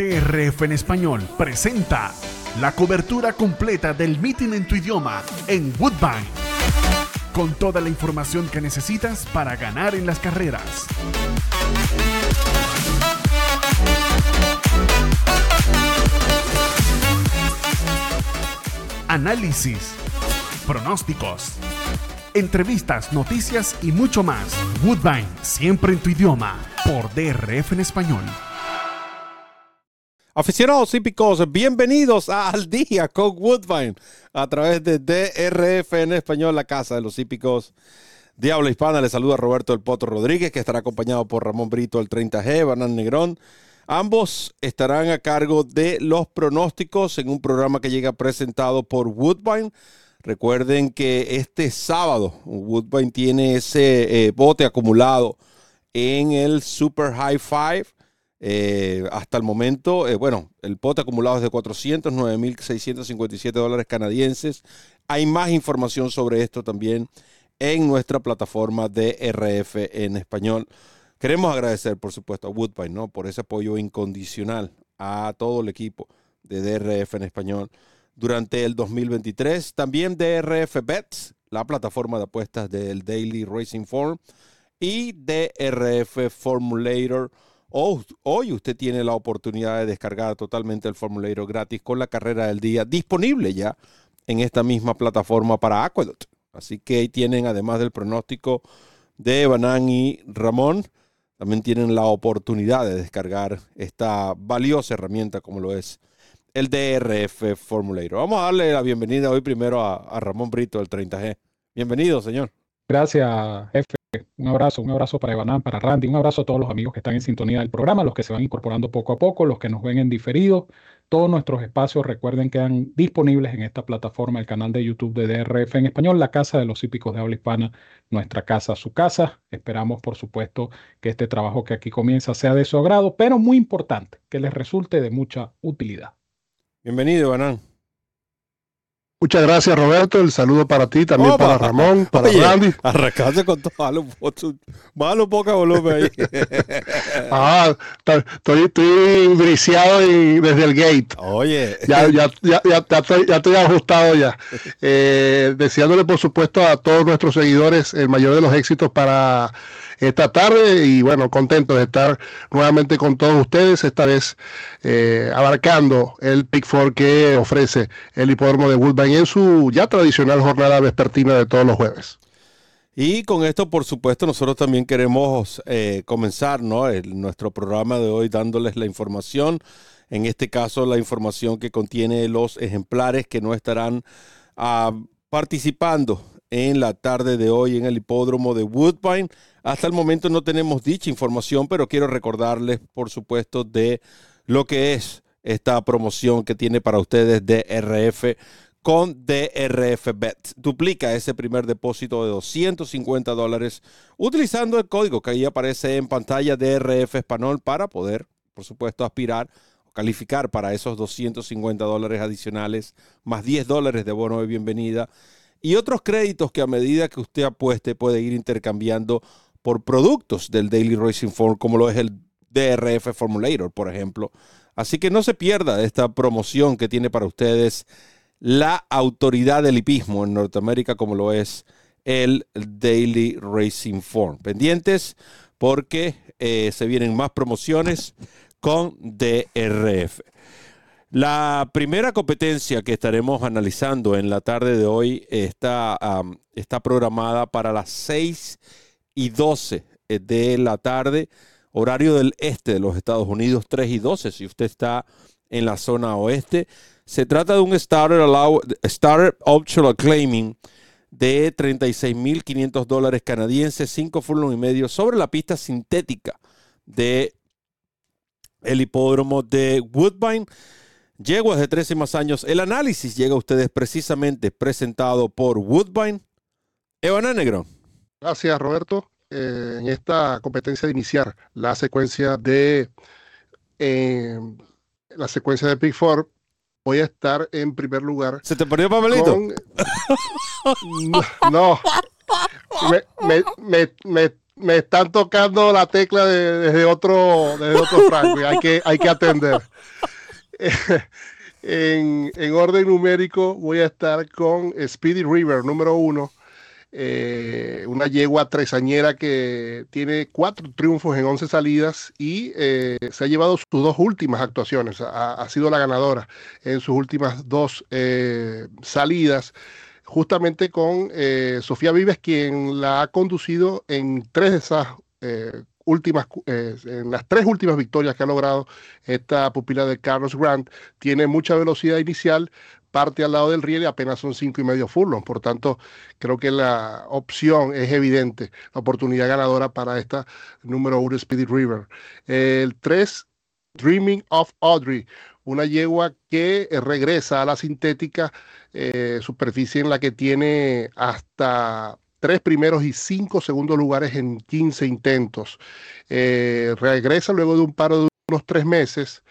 DRF en español presenta la cobertura completa del meeting en tu idioma en Woodbine. Con toda la información que necesitas para ganar en las carreras. Análisis, pronósticos, entrevistas, noticias y mucho más. Woodbine, siempre en tu idioma, por DRF en español. Aficionados hípicos, bienvenidos a Al Día con Woodbine a través de DRF en español, la casa de los hípicos de habla hispana. Les saluda Roberto El Poto Rodríguez, que estará acompañado por Ramón Brito, el 30G, Banán Negrón. Ambos estarán a cargo de los pronósticos en un programa que llega presentado por Woodbine. Recuerden que este sábado Woodbine tiene ese eh, bote acumulado en el Super High Five. Eh, hasta el momento, eh, bueno, el bote acumulado es de 409.657 dólares canadienses. Hay más información sobre esto también en nuestra plataforma de RF en español. Queremos agradecer, por supuesto, a Woodbine, ¿no? Por ese apoyo incondicional a todo el equipo de DRF en español durante el 2023. También DRF Bets, la plataforma de apuestas del Daily Racing Form y DRF Formulator. Hoy usted tiene la oportunidad de descargar totalmente el Formulator gratis con la carrera del día disponible ya en esta misma plataforma para Aqueduct. Así que ahí tienen, además del pronóstico de Banán y Ramón, también tienen la oportunidad de descargar esta valiosa herramienta como lo es el DRF Formulator. Vamos a darle la bienvenida hoy primero a, Ramón Brito del 30G. Bienvenido, señor. Gracias, jefe. Un abrazo, un abrazo para Evanán, para Randy, un abrazo a todos los amigos que están en sintonía del programa, los que se van incorporando poco a poco, los que nos ven en diferido. Todos nuestros espacios, recuerden, quedan disponibles en esta plataforma, el canal de YouTube de DRF en español, la Casa de los Hípicos de Habla Hispana, nuestra casa, su casa. Esperamos, por supuesto, que este trabajo que aquí comienza sea de su agrado, pero muy importante, que les resulte de mucha utilidad. Bienvenido, Banán. Muchas gracias, Roberto. El saludo para ti, también para Ramón, para Randy. Arrancaste con todo malo, poca volumen ahí. ah, estoy, estoy briciado desde el gate. Oye. Ya, ya, ya, ya, estoy, ya estoy ajustado ya. Eh, deseándole, por supuesto, a todos nuestros seguidores el mayor de los éxitos para esta tarde y bueno, contento de estar nuevamente con todos ustedes, esta vez eh, abarcando el Pick Four que ofrece el hipódromo de Woodbine en su ya tradicional jornada vespertina de todos los jueves. Y con esto, por supuesto, nosotros también queremos eh, comenzar ¿no? nuestro programa de hoy dándoles la información, en este caso la información que contiene los ejemplares que no estarán ah, participando en la tarde de hoy en el hipódromo de Woodbine. Hasta el momento no tenemos dicha información, pero quiero recordarles, por supuesto, de lo que es esta promoción que tiene para ustedes DRF con DRF Bet. Duplica ese primer depósito de 250 dólares utilizando el código que ahí aparece en pantalla DRF Español para poder, por supuesto, aspirar o calificar para esos 250 dólares adicionales más 10 dólares de bono de bienvenida y otros créditos que a medida que usted apueste puede ir intercambiando por productos del Daily Racing Form, como lo es el DRF Formulator, por ejemplo. Así que no se pierda esta promoción que tiene para ustedes la autoridad del hipismo en Norteamérica, como lo es el Daily Racing Form. Pendientes porque eh, se vienen más promociones con DRF. La primera competencia que estaremos analizando en la tarde de hoy está, está programada para las 6 y 12 eh, de la tarde, horario del este de los Estados Unidos, 3 y 12 si usted está en la zona oeste. Se trata de un Starter, starter Optional Claiming de 36.500 dólares canadienses, 5 furlong y medio sobre la pista sintética de el hipódromo de Woodbine. Yeguas de 13 más años. El análisis llega a ustedes precisamente presentado por Woodbine. Evana Negro. Gracias, Roberto. Eh, en esta competencia de iniciar la secuencia de eh, la secuencia de Pick Four, voy a estar en primer lugar. ¿Se te perdió papelito? no. Me, me, me, me están tocando la tecla desde otro, desde otro franco y hay que, hay que atender. en, en, orden numérico voy a estar con Speedy River, número uno. Eh, una yegua tresañera que tiene cuatro triunfos en once salidas y eh, se ha llevado sus dos últimas actuaciones. Ha, sido la ganadora en sus últimas dos eh, salidas justamente con Sofía Vives, quien la ha conducido en tres de esas últimas, en las tres últimas victorias que ha logrado esta pupila de Carlos Grant. Tiene mucha velocidad inicial, parte al lado del riel y apenas son cinco y medio furlongs. Por tanto, creo que la opción es evidente, la oportunidad ganadora para esta número uno Speedy River. El 3, Dreaming of Audrey, una yegua que regresa a la sintética, eh, superficie en la que tiene hasta tres primeros y cinco segundos lugares en 15 intentos. Eh, regresa luego de un paro de unos tres meses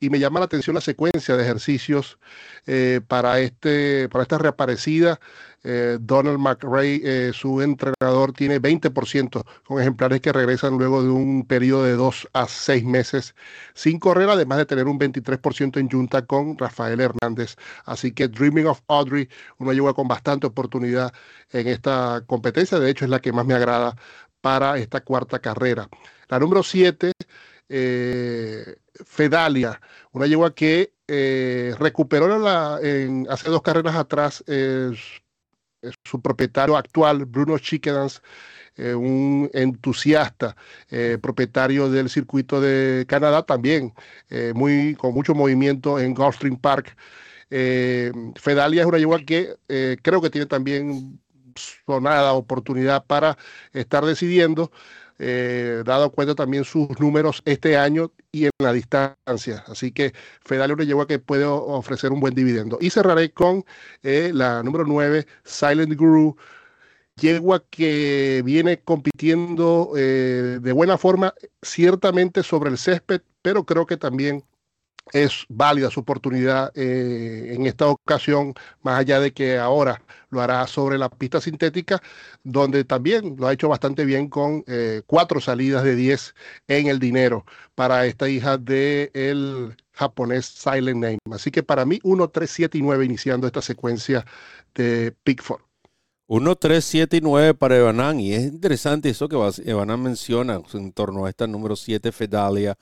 y me llama la atención la secuencia de ejercicios eh, para, este, para esta reaparecida. Eh, Donald McRae, eh, su entrenador, tiene 20% con ejemplares que regresan luego de un periodo de dos a seis meses sin correr, además de tener un 23% en junta con Rafael Hernández. Así que Dreaming of Audrey, una yegua con bastante oportunidad en esta competencia. De hecho, es la que más me agrada para esta cuarta carrera. La número 7 eh, Fedalia, una yegua que eh, recuperó hace dos carreras atrás su propietario actual, Bruno Chiquedans, eh, un entusiasta, propietario del circuito de Canadá también, muy, con mucho movimiento en Gulfstream Park. Fedalia es una yegua que creo que tiene también sonada oportunidad para estar decidiendo eh, dado cuenta también sus números este año y en la distancia. Así que Fedalio le llevó a que puede ofrecer un buen dividendo. Y cerraré con eh, la número 9, Silent Guru. Yegua que viene compitiendo eh, de buena forma, ciertamente sobre el césped, pero creo que también es válida su oportunidad eh, en esta ocasión, más allá de que ahora lo hará sobre la pista sintética, donde también lo ha hecho bastante bien con eh, cuatro salidas de 10 en el dinero para esta hija del el japonés Silent Name. Así que para mí 1, 3, 7 y 9 iniciando esta secuencia de Pickford. 1, 3, 7 y 9 para Evanan. Y es interesante eso que Evanan menciona en torno a esta número 7, Fedalia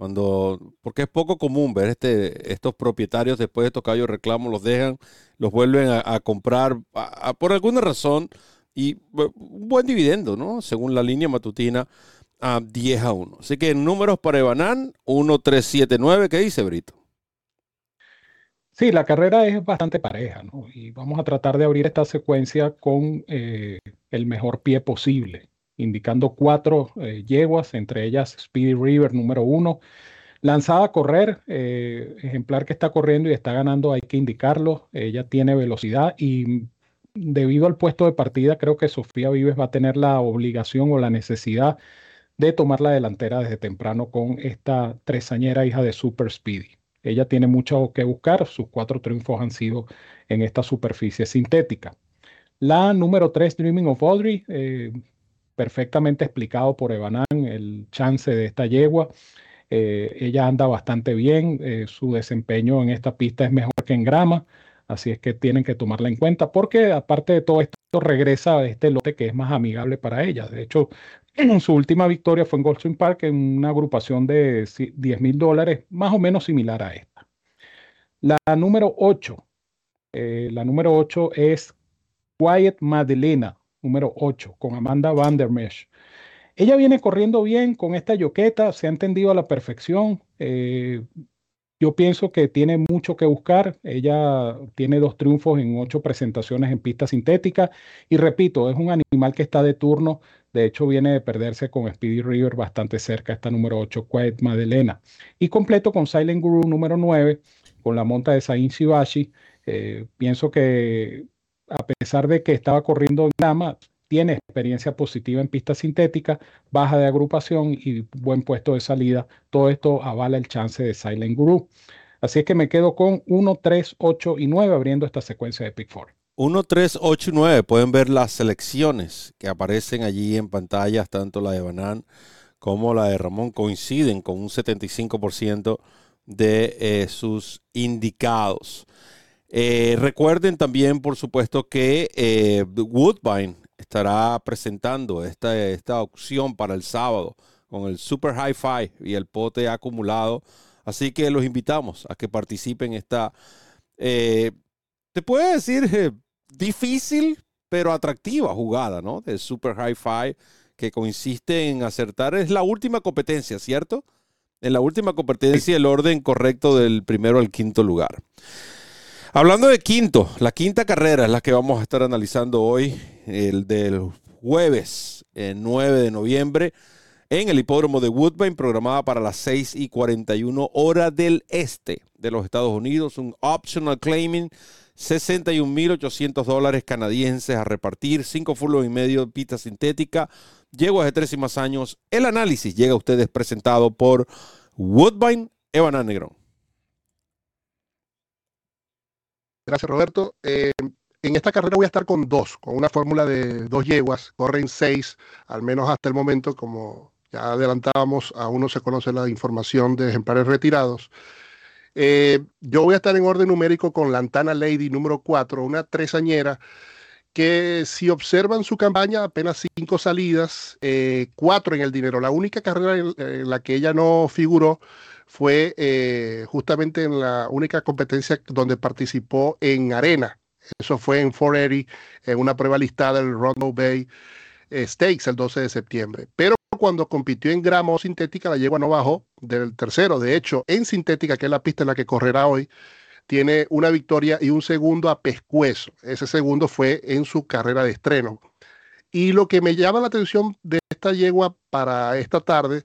cuando, porque es poco común ver este, estos propietarios después de estos caballos reclamos, los dejan, los vuelven a, comprar por alguna razón y un buen dividendo, ¿no? Según la línea matutina, a 10 a 1. Así que números para Ebanán, 1, 3, 7, 9. ¿Qué dice Brito? Sí, la carrera es bastante pareja, ¿no? Y vamos a tratar de abrir esta secuencia con eh, el mejor pie posible indicando cuatro eh, yeguas, entre ellas Speedy River número uno. Lanzada a correr, eh, ejemplar que está corriendo y está ganando, hay que indicarlo. Ella tiene velocidad y debido al puesto de partida, creo que Sofía Vives va a tener la obligación o la necesidad de tomar la delantera desde temprano con esta tresañera hija de Super Speedy. Ella tiene mucho que buscar, sus cuatro triunfos han sido en esta superficie sintética. La número 3, Dreaming of Audrey, eh, perfectamente explicado por Evanán el chance de esta yegua. Eh, ella anda bastante bien, eh, su desempeño en esta pista es mejor que en grama, así es que tienen que tomarla en cuenta porque aparte de todo esto regresa a este lote que es más amigable para ella. De hecho, en su última victoria fue en Goldstream Park en una agrupación de 10 mil dólares, más o menos similar a esta. La número 8, eh, la número 8 es Quiet Madelena número 8, con Amanda Vandermesh. Ella viene corriendo bien con esta yoqueta, se ha entendido a la perfección. Eh, yo pienso que tiene mucho que buscar. Ella tiene dos triunfos en ocho presentaciones en pista sintética. Y repito, es un animal que está de turno. De hecho, viene de perderse con Speedy River bastante cerca, esta número 8, Quiet Madelena. Y completo con Silent Guru número 9, con la monta de Sain Shibashi. Eh, pienso que a pesar de que estaba corriendo en tiene experiencia positiva en pista sintética, baja de agrupación y buen puesto de salida. Todo esto avala el chance de Silent Guru. Así es que me quedo con 1, 3, 8 y 9 abriendo esta secuencia de Pick 4. 1, 3, 8 y 9. Pueden ver las selecciones que aparecen allí en pantalla, tanto la de Banán como la de Ramón coinciden con un 75% de eh, sus indicados. Eh, recuerden también, por supuesto, que eh, Woodbine estará presentando esta, esta opción para el sábado con el Super Hi-Fi y el pote acumulado. Así que los invitamos a que participen en esta, te puede decir, difícil, pero atractiva jugada, ¿no? De Super Hi-Fi que consiste en acertar. Es la última competencia, ¿cierto? En la última competencia, el orden correcto del primero al quinto lugar. Hablando de quinto, la quinta carrera es la que vamos a estar analizando hoy, el del jueves 9 de noviembre, en el hipódromo de Woodbine, programada para las 6 y 41 hora del este de los Estados Unidos. Un optional claiming 61.800 dólares canadienses a repartir, 5 fulos y medio de pista sintética, Llego hace tres y más años. El análisis llega a ustedes presentado por Woodbine Evan Negrón. Gracias, Roberto. Eh, en esta carrera voy a estar con dos, con una fórmula de dos yeguas. Corren seis, al menos hasta el momento, como ya adelantábamos, aún no se conoce la información de ejemplares retirados. Eh, yo voy a estar en orden numérico con Lantana Lady número 4, una tresañera que si observan su campaña, apenas cinco salidas, eh, cuatro en el dinero. La única carrera en, la que ella no figuró fue eh, justamente en la única competencia donde participó en arena. Eso fue en 480, en una prueba listada del Rondo Bay eh, Stakes el 12 de septiembre. Pero cuando compitió en gramo sintética, la yegua no bajó del tercero. De hecho, en sintética, que es la pista en la que correrá hoy, tiene una victoria y un segundo a pescuezo. Ese segundo fue en su carrera de estreno. Y lo que me llama la atención de esta yegua para esta tarde,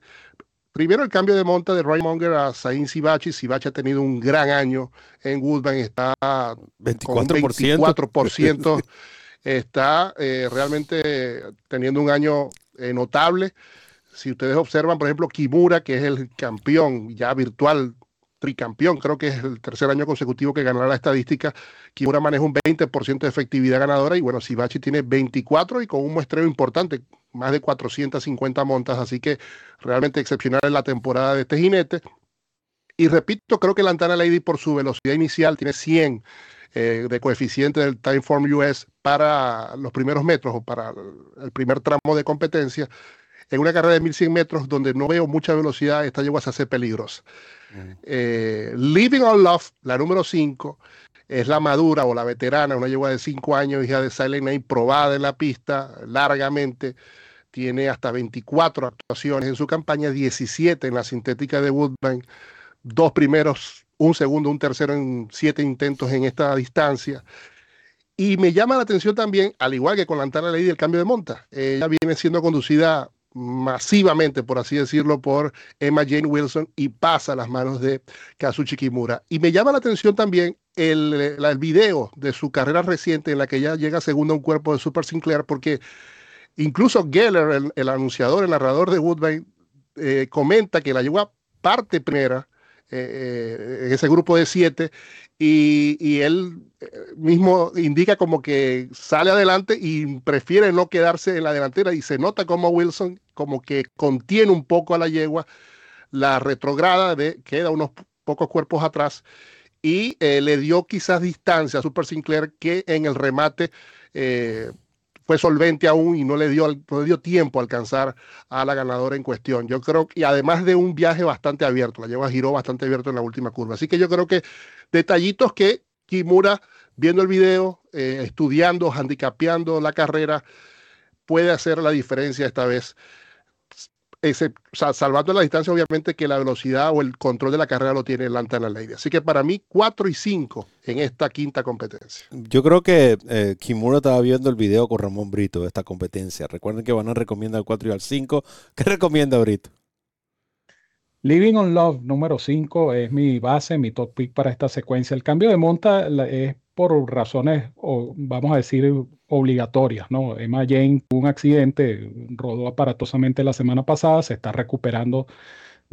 primero el cambio de monta de Ryan Monger a Zain Sibachi. Sibachi ha tenido un gran año en Woodbine, está 24%. Con 24% está eh, realmente teniendo un año eh, notable. Si ustedes observan, por ejemplo, Kimura, que es el campeón ya virtual tricampeón, creo que es el tercer año consecutivo que ganará la estadística. Kimura maneja un 20% de efectividad ganadora y bueno, Sibachi tiene 24 y con un muestreo importante, más de 450 montas, así que realmente excepcional en la temporada de este jinete. Y repito, creo que la Antana Lady por su velocidad inicial tiene 100 eh, de coeficiente del Timeform US para los primeros metros o para el primer tramo de competencia. En una carrera de 1100 metros donde no veo mucha velocidad, esta yegua se hace peligrosa. Eh, Living on Love, la número 5, es la madura o la veterana, una yegua de 5 años, hija de Silent Night, probada en la pista largamente. Tiene hasta 24 actuaciones en su campaña, 17 en la sintética de Woodbine, dos primeros, un segundo, un tercero en siete intentos en esta distancia. Y me llama la atención también, al igual que con la Antana Lady, el cambio de monta. Ella viene siendo conducida masivamente, por así decirlo, por Emma Jane Wilson y pasa a las manos de Kazuchi Kimura. Y me llama la atención también el, el, video de su carrera reciente en la que ella llega segundo a un cuerpo de Super Sinclair, porque incluso Geller, el, anunciador, el narrador de Woodbine, eh, comenta que la llevó parte primera eh, eh, en ese grupo de siete y, él mismo indica como que sale adelante y prefiere no quedarse en la delantera y se nota como Wilson como que contiene un poco a la yegua, la retrograda, de, queda unos pocos cuerpos atrás y le dio quizás distancia a Super Sinclair que en el remate fue solvente aún y no le dio, no dio tiempo a alcanzar a la ganadora en cuestión. Yo creo que, y además de un viaje bastante abierto, la lleva giró bastante abierto en la última curva. Así que yo creo que detallitos que Kimura, viendo el video, eh, estudiando, handicapeando la carrera, puede hacer la diferencia esta vez salvando la distancia, obviamente que la velocidad o el control de la carrera lo tiene Lantana Lady. Así que para mí, 4 y 5 en esta quinta competencia. Yo creo que eh, Kimura estaba viendo el video con Ramón Brito de esta competencia. Recuerden que Van a recomienda el 4 y al 5. ¿Qué recomienda Brito? Living on Love número 5 es mi base, mi top pick para esta secuencia. El cambio de monta es por razones, o vamos a decir, obligatorias, ¿no? Emma Jane tuvo un accidente, rodó aparatosamente la semana pasada, se está recuperando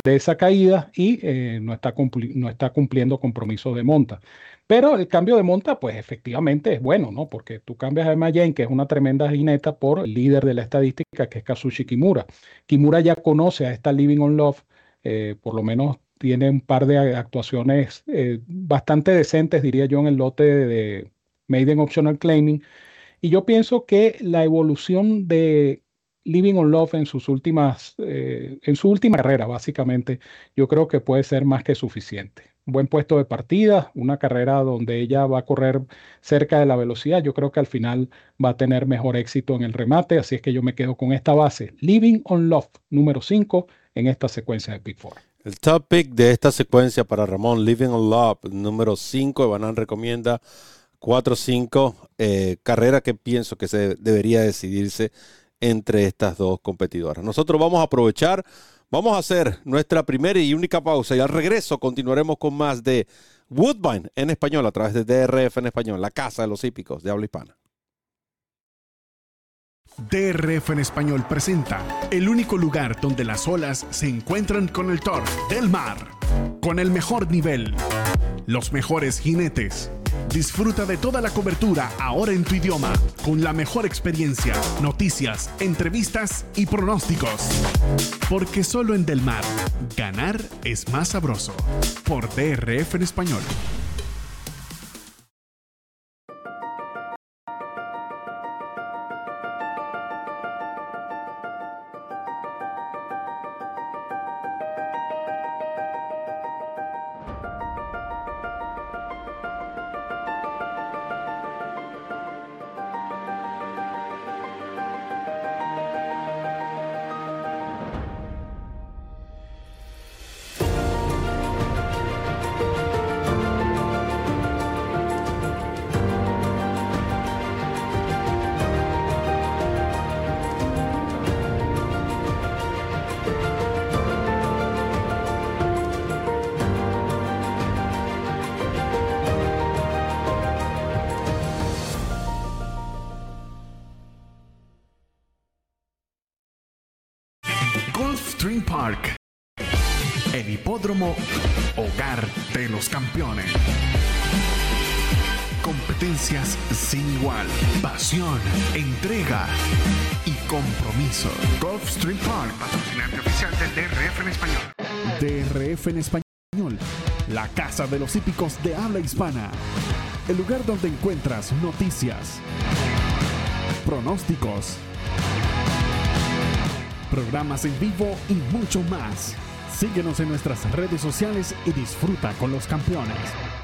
de esa caída y eh, no, está cumpliendo compromisos de monta. Pero el cambio de monta, pues efectivamente es bueno, ¿no? Porque tú cambias a Emma Jane, que es una tremenda jineta, por el líder de la estadística, que es Kazushi Kimura. Kimura ya conoce a esta Living on Love, eh, por lo menos tiene un par de actuaciones eh, bastante decentes, diría yo, en el lote de Maiden Optional Claiming. Y yo pienso que la evolución de Living on Love en sus últimas, eh, en su última carrera, básicamente, yo creo que puede ser más que suficiente. Buen puesto de partida, una carrera donde ella va a correr cerca de la velocidad, yo creo que al final va a tener mejor éxito en el remate, así es que yo me quedo con esta base, Living on Love, número 5 en esta secuencia de Pick 4. El top pick de esta secuencia para Ramón, Living on Love, número 5, Banan recomienda 4-5, eh, carrera que pienso que se debería decidirse entre estas dos competidoras. Nosotros vamos a aprovechar, vamos a hacer nuestra primera y única pausa y al regreso continuaremos con más de Woodbine en español a través de DRF en español, la casa de los hípicos de habla hispana. DRF en español presenta el único lugar donde las olas se encuentran con el toro del mar, con el mejor nivel, los mejores jinetes Disfruta de toda la cobertura ahora en tu idioma, con la mejor experiencia, noticias, entrevistas y pronósticos. Porque solo en Del Mar, ganar es más sabroso. Por DRF en español. Competencias sin igual, pasión, entrega y compromiso. Gulfstream Park, patrocinante oficial del DRF en español. DRF en español, la casa de los hípicos de habla hispana. El lugar donde encuentras noticias, pronósticos programas en vivo y mucho más. Síguenos en nuestras redes sociales y disfruta con los campeones.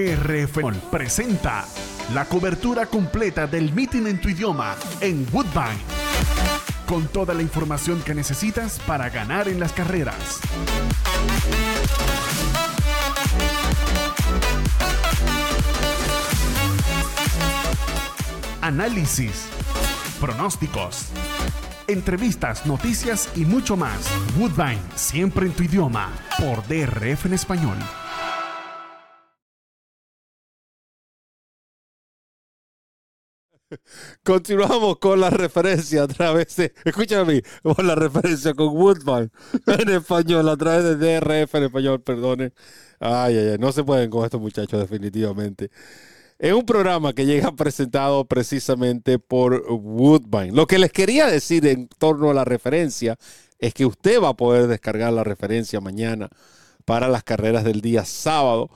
DRF presenta la cobertura completa del meeting en tu idioma en Woodbine. Con toda la información que necesitas para ganar en las carreras. Análisis, pronósticos, entrevistas, noticias y mucho más. Woodbine, siempre en tu idioma, por DRF en español. Continuamos con la referencia a través de, escúchame, con la referencia con Woodman en español, a través de DRF en español, perdone. Ay, ay, ay, no se pueden con estos muchachos definitivamente. Es un programa que llega presentado precisamente por Woodbine. Lo que les quería decir en torno a la referencia es que usted va a poder descargar la referencia mañana para las carreras del día sábado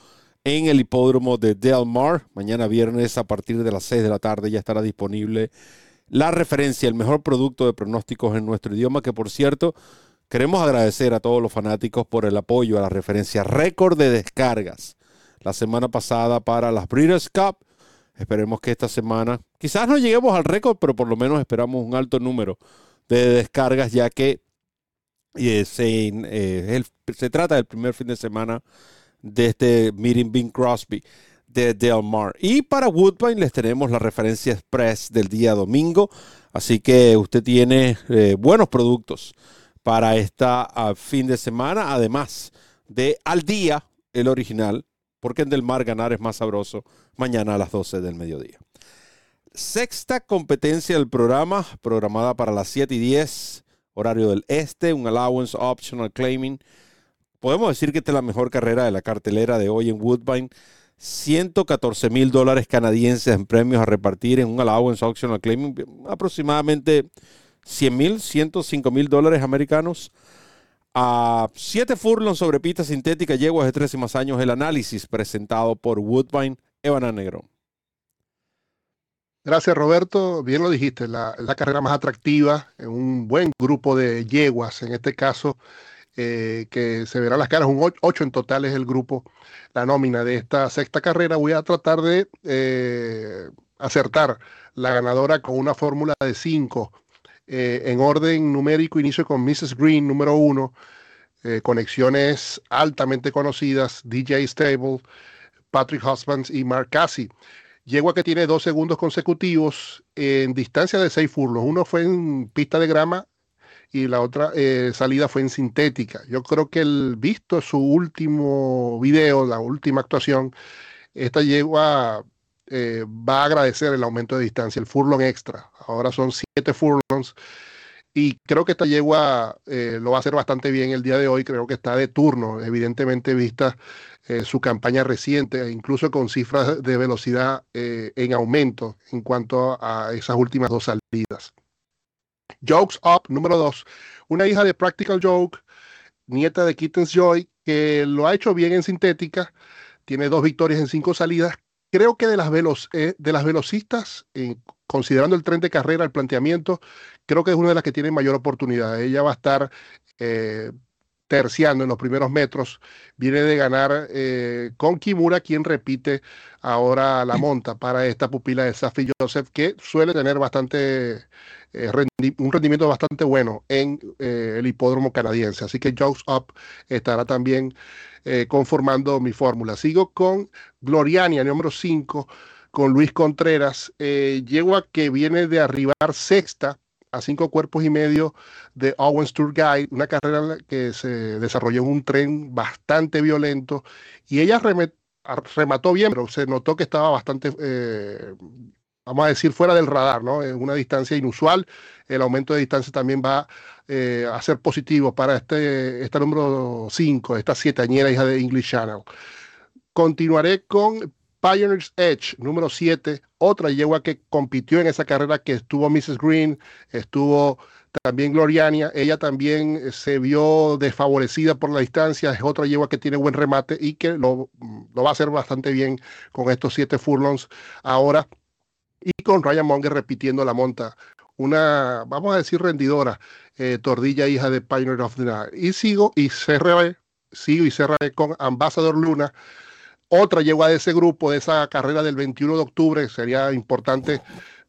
en el hipódromo de Del Mar. Mañana viernes a partir de las 6 de la tarde ya estará disponible la referencia, el mejor producto de pronósticos en nuestro idioma, que por cierto, queremos agradecer a todos los fanáticos por el apoyo a la referencia récord de descargas la semana pasada para las Breeders' Cup. Esperemos que esta semana, quizás no lleguemos al récord, pero por lo menos esperamos un alto número de descargas, ya que eh, eh, se trata del primer fin de semana de este Meeting Bing Crosby de Del Mar. Y para Woodbine les tenemos la referencia express del día domingo. Así que usted tiene eh, buenos productos para esta ah, fin de semana. Además de al día, el original, porque en Del Mar ganar es más sabroso, mañana a las 12 del mediodía. Sexta competencia del programa, programada para las 7 y 10, horario del este, un allowance optional claiming. Podemos decir que esta es la mejor carrera de la cartelera de hoy en Woodbine. 114 mil dólares canadienses en premios a repartir en un allowance optional claiming, aproximadamente 100 mil, 105 mil dólares americanos. A siete furlongs sobre pista sintética, yeguas de tres y más años, el análisis presentado por Woodbine, Evana Negro. Gracias, Roberto. Bien lo dijiste, la, la carrera más atractiva, un buen grupo de yeguas, en este caso, eh, que se verán las caras, un 8 en total es el grupo, la nómina de esta sexta carrera. Voy a tratar de eh, acertar la ganadora con una fórmula de 5 eh, en orden numérico. Inicio con Mrs. Green, número 1, conexiones altamente conocidas, DJ Stable, Patrick Husbands y Mark Cassie. Yegua que tiene dos segundos consecutivos en distancia de seis furlos. Uno fue en pista de grama y la otra eh, salida fue en sintética. Yo creo que el visto su último video, la última actuación, esta yegua eh, va a agradecer el aumento de distancia, el furlong extra. Ahora son siete furlongs y creo que esta yegua eh, lo va a hacer bastante bien el día de hoy. Creo que está de turno, evidentemente vista su campaña reciente, incluso con cifras de velocidad en aumento en cuanto a esas últimas dos salidas. Jokes Up, número 2. Una hija de Practical Joke, nieta de Kittens Joy, que lo ha hecho bien en sintética. Tiene dos victorias en cinco salidas. Creo que de las, eh, de las velocistas, considerando el tren de carrera, el planteamiento, creo que es una de las que tiene mayor oportunidad. Ella va a estar eh, terciando en los primeros metros. Viene de ganar eh, con Kimura, quien repite ahora la monta para esta pupila de Safi Joseph, que suele tener bastante eh, un rendimiento bastante bueno en eh, el hipódromo canadiense. Así que Jokes Up estará también conformando mi fórmula. Sigo con Gloriania, número 5, con Luis Contreras. llego a que viene de arribar sexta a cinco cuerpos y medio de Owens Tour Guide, una carrera que se desarrolló en un tren bastante violento y ella remató bien, pero se notó que estaba bastante, eh, vamos a decir, fuera del radar, ¿no? En una distancia inusual. El aumento de distancia también va eh, a ser positivo para este, esta número 5, esta sietañera hija de English Channel. Continuaré con Pioneer's Edge, número 7, otra yegua que compitió en esa carrera que estuvo Mrs. Green, estuvo también Gloriania, ella también eh, se vio desfavorecida por la distancia, es otra yegua que tiene buen remate y que lo, lo va a hacer bastante bien con estos siete furlongs ahora. Y con Ryan Monger repitiendo la monta, una, vamos a decir, rendidora, eh, Tordilla, hija de Pioneer of the Night. Y sigo y cerraré, sigo y cerraré con Ambassador Luna, otra yegua de ese grupo, de esa carrera del 21 de octubre. Sería importante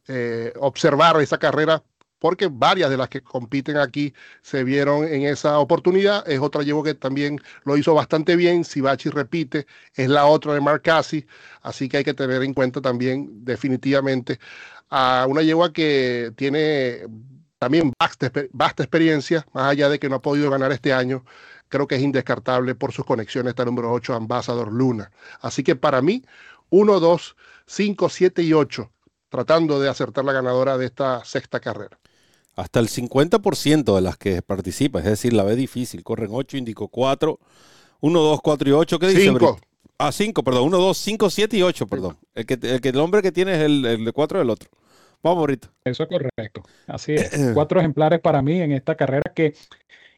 eh, observar esa carrera porque varias de las que compiten aquí se vieron en esa oportunidad. Es otra yegua que también lo hizo bastante bien. Sibachi repite, es la otra de Mark Cassie, así que hay que tener en cuenta también definitivamente a una yegua que tiene también vasta, vasta experiencia, más allá de que no ha podido ganar este año creo que es indescartable por sus conexiones esta número 8, Ambassador Luna. Así que para mí, 1, 2, 5, 7 y 8, tratando de acertar la ganadora de esta sexta carrera. Hasta el 50% de las que participan, es decir, la ve difícil. Corren 8, indico 4, 1, 2, 4 y 8. ¿Qué dice? 5. Ah, 5, perdón. 1, 2, 5, 7 y 8, perdón. El, que, el, que, el hombre que tiene es el, el de 4 del otro. Vamos ahorita. Eso es correcto. Así es. Cuatro ejemplares para mí en esta carrera que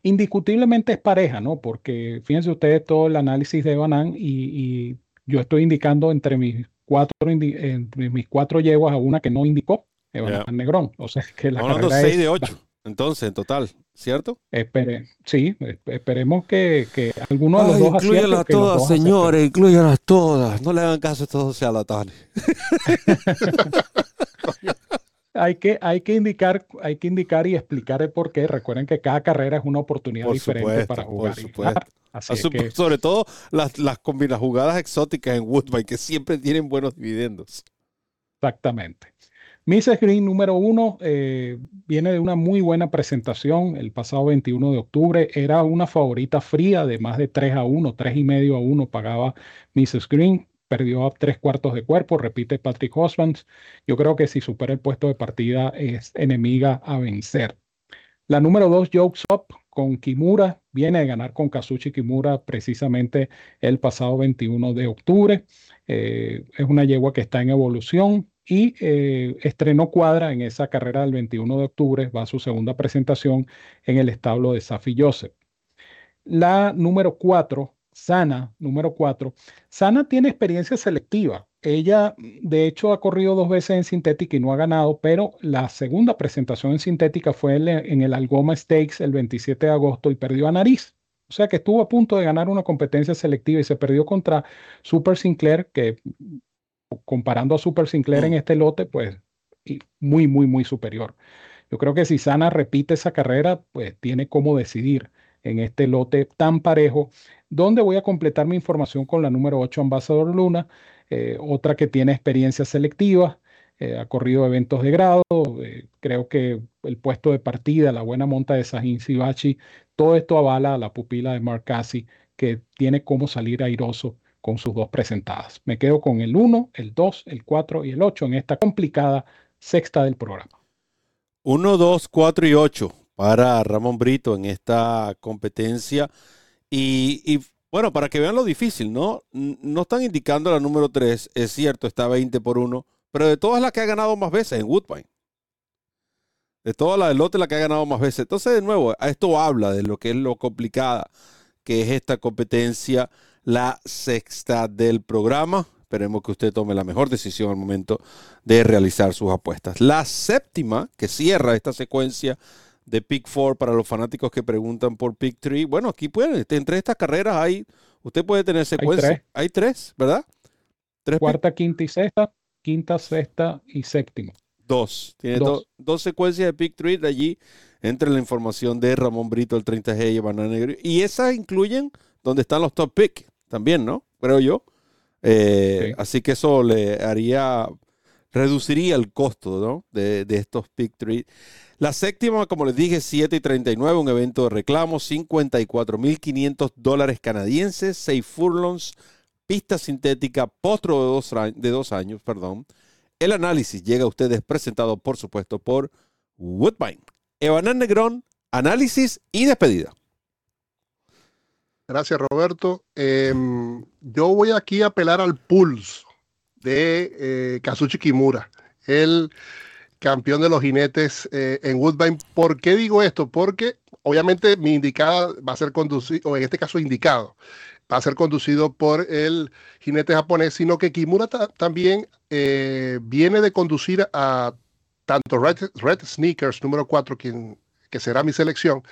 indiscutiblemente es pareja, ¿no? Porque fíjense ustedes todo el análisis de Banan y, yo estoy indicando entre mis cuatro, entre mis cuatro yeguas a una que no indicó, Evan Negrón. O sea, que la Hablando carrera 6 de 8, entonces, en total, ¿cierto? Espere, sí, esperemos que, que alguno de los dos Incluyanlas todas, señores, incluyanlas todas. No le hagan caso a estos charlatanes. hay que, hay que indicar, hay que indicar y explicar el por qué. Recuerden que cada carrera es una oportunidad diferente para jugar. Sobre todo las, las jugadas exóticas en Woodbine, que siempre tienen buenos dividendos. Exactamente. Mrs. Green número uno eh, viene de una muy buena presentación el pasado 21 de octubre. Era una favorita fría de más de 3 a 1, 3 y medio a 1 pagaba Mrs. Green perdió a tres cuartos de cuerpo, repite Patrick Osmond. Yo creo que si supera el puesto de partida es enemiga a vencer. La número dos, Jokes Up con Kimura, viene de ganar con Kazuchi Kimura precisamente el pasado 21 de octubre. Eh, es una yegua que está en evolución y eh, estrenó cuadra en esa carrera del 21 de octubre. Va a su segunda presentación en el establo de Safi Joseph. La número cuatro, Sana, número cuatro. Sana tiene experiencia selectiva. Ella, de hecho, ha corrido dos veces en sintética y no ha ganado, pero la segunda presentación en sintética fue en el Algoma Stakes el 27 de agosto y perdió a nariz. O sea que estuvo a punto de ganar una competencia selectiva y se perdió contra Super Sinclair, que comparando a Super Sinclair en mm. este lote, pues muy, muy, muy superior. Yo creo que si Sana repite esa carrera, pues tiene cómo decidir en este lote tan parejo donde voy a completar mi información con la número 8, Ambassador Luna, eh, otra que tiene experiencia selectiva, eh, ha corrido eventos de grado, eh, creo que el puesto de partida, la buena monta de Sajin Sibachi, todo esto avala a la pupila de Mark Cassie, que tiene cómo salir airoso con sus dos presentadas. Me quedo con el 1, el 2, el 4 y el 8 en esta complicada sexta del programa. 1, 2, 4 y 8 para Ramón Brito en esta competencia y, bueno, para que vean lo difícil, ¿no? No están indicando la número 3, es cierto, está 20 por 1, pero de todas las que ha ganado más veces en Woodbine. De todas las del lote, la que ha ganado más veces. Entonces, de nuevo, esto habla de lo que es lo complicada que es esta competencia, la sexta del programa. Esperemos que usted tome la mejor decisión al momento de realizar sus apuestas. La séptima, que cierra esta secuencia de Pick 4 para los fanáticos que preguntan por Pick 3. Bueno, aquí pueden, entre estas carreras hay, usted puede tener secuencias. Hay tres, ¿verdad? Cuarta, quinta y sexta, quinta, sexta y séptima. Dos. Tiene dos. secuencias de Pick 3 de allí entre la información de Ramón Brito, el 30G y Banana Negro. Y esas incluyen donde están los top pick también, ¿no? Creo yo. Eh, así que eso le haría, reduciría el costo, ¿no? De, de estos Pick 3. La séptima, como les dije, 7 y 39, un evento de reclamo, 54.500 dólares canadienses, 6 furlongs, pista sintética, potro de dos, de dos años, perdón. El análisis llega a ustedes presentado, por supuesto, por Woodbine. Evanán Negrón, análisis y despedida. Gracias, Roberto. Em, yo voy aquí a apelar al pulso de eh, Kazuchi Kimura. Él campeón de los jinetes eh, en Woodbine. ¿Por qué digo esto? Porque obviamente mi indicada va a ser conducido, o en este caso indicado, va a ser conducido por el jinete japonés, sino que Kimura también eh, viene de conducir a tanto Red, Sneakers número 4, quien, que será mi selección.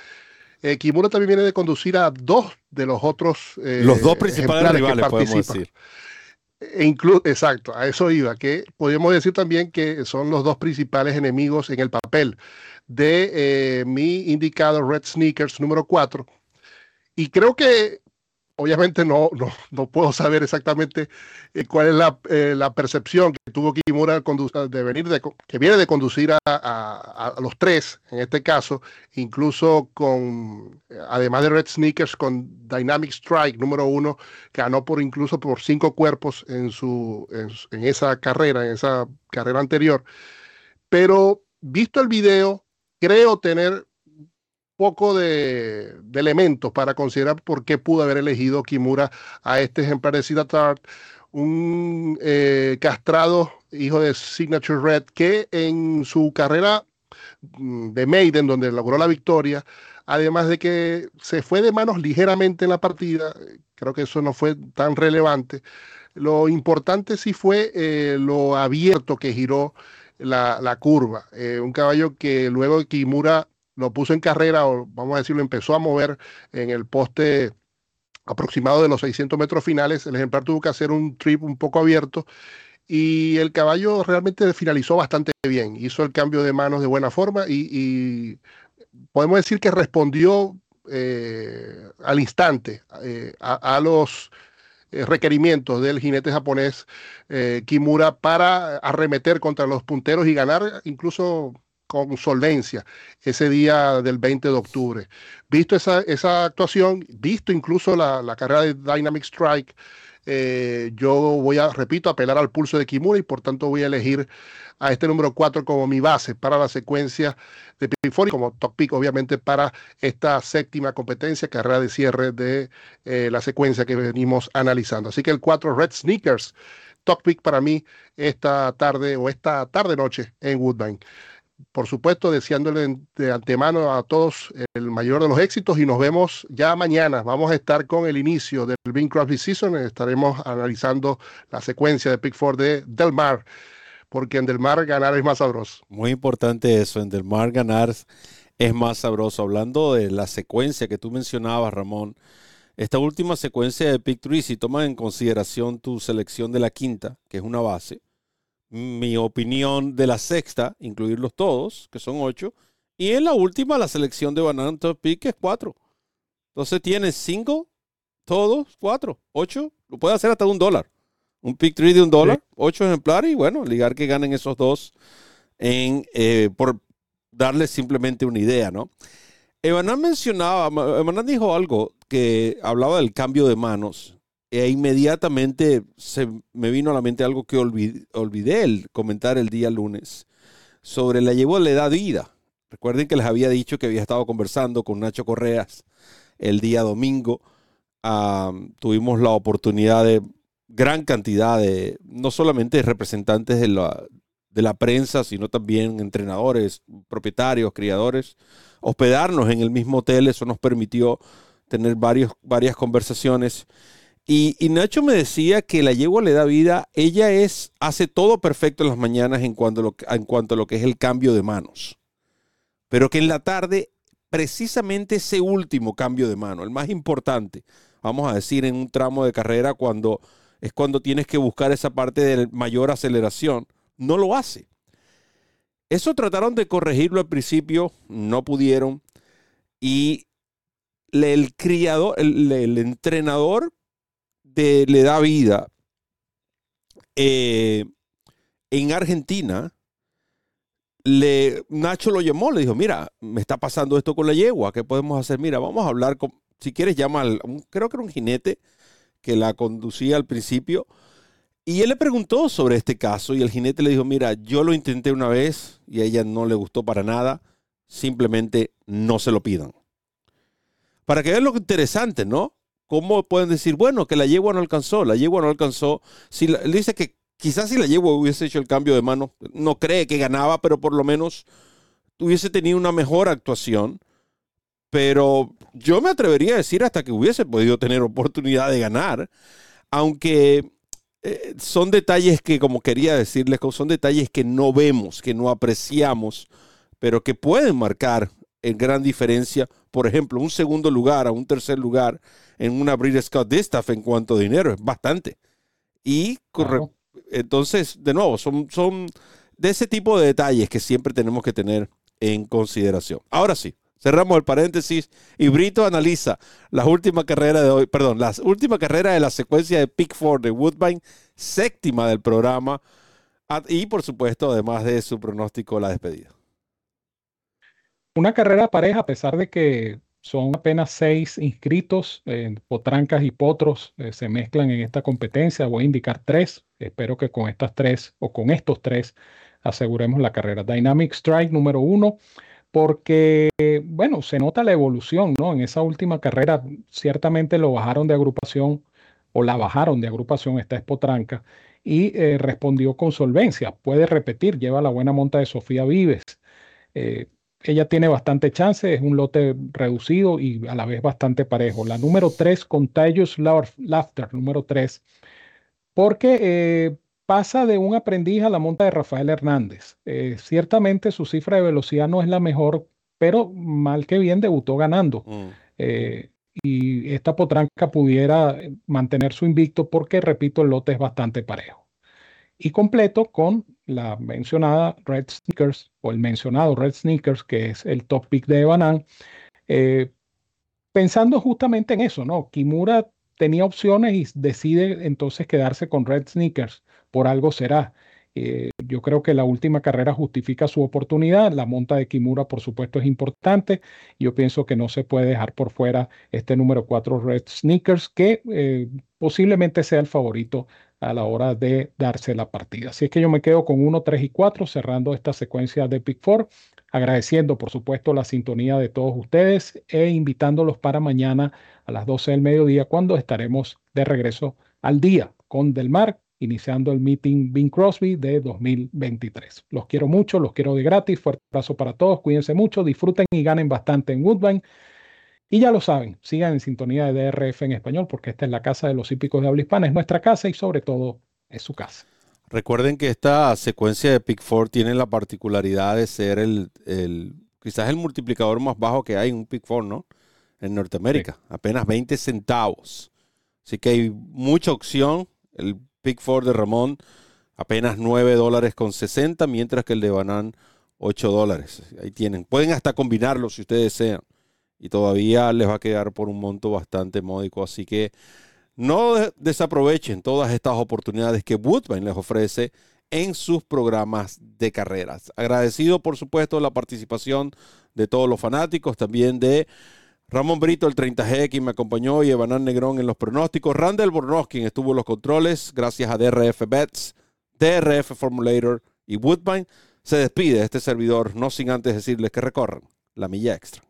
Eh, Kimura también viene de conducir a dos de los otros. los dos principales rivales, podemos decir. E exacto, a eso iba, que podríamos decir también que son los dos principales enemigos en el papel de eh, mi indicado Red Sneakers número 4. Y creo que obviamente no, no, no, puedo saber exactamente eh, cuál es la, eh, la, percepción que tuvo Kimura de venir de, que viene de conducir a, a, a, los tres, en este caso, incluso con, además de Red Sneakers, con Dynamic Strike número uno, ganó por incluso por cinco cuerpos en, su, en esa carrera, en esa carrera anterior. Pero visto el video, creo tener poco de, elementos para considerar por qué pudo haber elegido Kimura a este ejemplar de Siddhartha un eh, castrado hijo de Signature Red que en su carrera mm, de Maiden, donde logró la victoria, además de que se fue de manos ligeramente en la partida, creo que eso no fue tan relevante, Lo importante sí fue eh, lo abierto que giró la, curva. Eh, un caballo que luego Kimura lo puso en carrera, o vamos a decirlo, empezó a mover en el poste aproximado de los 600 metros finales. El ejemplar tuvo que hacer un trip un poco abierto y el caballo realmente finalizó bastante bien. Hizo el cambio de manos de buena forma y, podemos decir que respondió eh, al instante eh, a, los eh, requerimientos del jinete japonés Kimura para arremeter contra los punteros y ganar incluso con solvencia ese día del 20 de octubre. Visto esa, esa actuación, visto incluso la, la carrera de Dynamic Strike, eh, yo voy a, repito, apelar al pulso de Kimura y por tanto voy a elegir a este número 4 como mi base para la secuencia de y como top pick, obviamente, para esta séptima competencia, carrera de cierre de eh, la secuencia que venimos analizando. Así que el 4 Red Sneakers, top pick para mí esta tarde o esta tarde-noche en Woodbine por supuesto, deseándole de antemano a todos el mayor de los éxitos y nos vemos ya mañana. Vamos a estar con el inicio del Bing Crosby Season. Estaremos analizando la secuencia de Pick Four de Del Mar, porque en Del Mar ganar es más sabroso. Muy importante eso, en Del Mar ganar es más sabroso. Hablando de la secuencia que tú mencionabas, Ramón, esta última secuencia de Pick Three, si tomas en consideración tu selección de la quinta, que es una base, mi opinión de la sexta, incluirlos todos, que son ocho. Y en la última, la selección de Banana Top Pick es cuatro. Entonces tienes cinco, todos, cuatro, ocho. Lo puede hacer hasta un dólar. Un pick tree de un dólar, ocho ejemplares y bueno, ligar que ganen esos dos en, eh, por darles simplemente una idea, ¿no? Evanán mencionaba, Evanán dijo algo que hablaba del cambio de manos e inmediatamente se me vino a la mente algo que olvidé, el comentar el día lunes sobre la llevó la edad vida. Recuerden que les había dicho que había estado conversando con Nacho Correas el día domingo. tuvimos la oportunidad de gran cantidad de, no solamente representantes de la, de la prensa, sino también entrenadores, propietarios, criadores, hospedarnos en el mismo hotel. Eso nos permitió tener varios, varias conversaciones y, Nacho me decía que la yegua le da vida, ella es, hace todo perfecto en las mañanas en cuanto, a lo, que es el cambio de manos. Pero que en la tarde, precisamente ese último cambio de mano, el más importante, vamos a decir en un tramo de carrera cuando es cuando tienes que buscar esa parte de mayor aceleración, no lo hace. Eso trataron de corregirlo al principio, no pudieron. Y el criador, el entrenador le da vida eh, en Argentina, le, Nacho lo llamó, le dijo, mira, me está pasando esto con la yegua, ¿qué podemos hacer? Mira, vamos a hablar si quieres llama al, creo que era un jinete que la conducía al principio, y él le preguntó sobre este caso y el jinete le dijo, mira, yo lo intenté una vez y a ella no le gustó para nada, simplemente no se lo pidan. Para que vean lo interesante, ¿no? ¿Cómo pueden decir, bueno, que la yegua no alcanzó? La yegua no alcanzó. Si dice que quizás si la yegua hubiese hecho el cambio de mano, no cree que ganaba, pero por lo menos hubiese tenido una mejor actuación. Pero yo me atrevería a decir hasta que hubiese podido tener oportunidad de ganar, aunque eh, son detalles que, como quería decirles, son detalles que no vemos, que no apreciamos, pero que pueden marcar en gran diferencia, por ejemplo, un segundo lugar a un tercer lugar en una Breeders' Scott Distaff en cuanto a dinero, es bastante. Y entonces, de nuevo, son, son de ese tipo de detalles que siempre tenemos que tener en consideración. Ahora sí, cerramos el paréntesis y Brito analiza las últimas carreras de hoy, perdón, las últimas carreras de la secuencia de Pick Four de Woodbine, séptima del programa, y por supuesto, además de su pronóstico, la despedida. Una carrera pareja, a pesar de que son apenas seis inscritos, eh, potrancas y potros eh, se mezclan en esta competencia. Voy a indicar tres. Espero que con estas tres o con estos tres aseguremos la carrera. Dynamic Strike número uno, porque, bueno, se nota la evolución, ¿no? En esa última carrera ciertamente lo bajaron de agrupación o la bajaron de agrupación, esta es potranca, y eh, respondió con solvencia. Puede repetir, lleva la buena monta de Sofía Vives ella tiene bastante chance, es un lote reducido y a la vez bastante parejo. La número 3, Contagious Laughter, número 3, porque eh, pasa de un aprendiz a la monta de Rafael Hernández. Eh, ciertamente su cifra de velocidad no es la mejor, pero mal que bien debutó ganando. Mm. Eh, y esta potranca pudiera mantener su invicto porque, repito, el lote es bastante parejo. Y completo con la mencionada Red Sneakers o el mencionado Red Sneakers, que es el top pick de Banan. Eh, pensando justamente en eso, ¿no? Kimura tenía opciones y decide entonces quedarse con Red Sneakers. Por algo será. Eh, yo creo que la última carrera justifica su oportunidad. La monta de Kimura, por supuesto, es importante. Yo pienso que no se puede dejar por fuera este número 4 Red Sneakers, que eh, posiblemente sea el favorito a la hora de darse la partida. Así es que yo me quedo con 1, 3 y 4 cerrando esta secuencia de Pick 4, agradeciendo por supuesto la sintonía de todos ustedes e invitándolos para mañana a las 12 del mediodía cuando estaremos de regreso al día con Del Mar, iniciando el meeting Bing Crosby de 2023. Los quiero mucho, los quiero de gratis, fuerte abrazo para todos, cuídense mucho, disfruten y ganen bastante en Woodbine. Y ya lo saben, sigan en sintonía de DRF en español porque esta es la casa de los hípicos de habla hispana, es nuestra casa y sobre todo es su casa. Recuerden que esta secuencia de Pick 4 tiene la particularidad de ser el, quizás el multiplicador más bajo que hay en un Pick 4, ¿no? En Norteamérica, apenas 20 centavos. Así que hay mucha opción. El Pick 4 de Ramón apenas 9 dólares con 60, mientras que el de Banán 8 dólares. Ahí tienen. Pueden hasta combinarlo si ustedes desean y todavía les va a quedar por un monto bastante módico. Así que no desaprovechen todas estas oportunidades que Woodbine les ofrece en sus programas de carreras. Agradecido, por supuesto, la participación de todos los fanáticos, también de Ramón Brito, el 30G, quien me acompañó, y Evanán Negrón en los pronósticos. Randall Bornos, quien estuvo en los controles, gracias a DRF Bets, DRF Formulator y Woodbine. Se despide este servidor, no sin antes decirles que recorran la milla extra.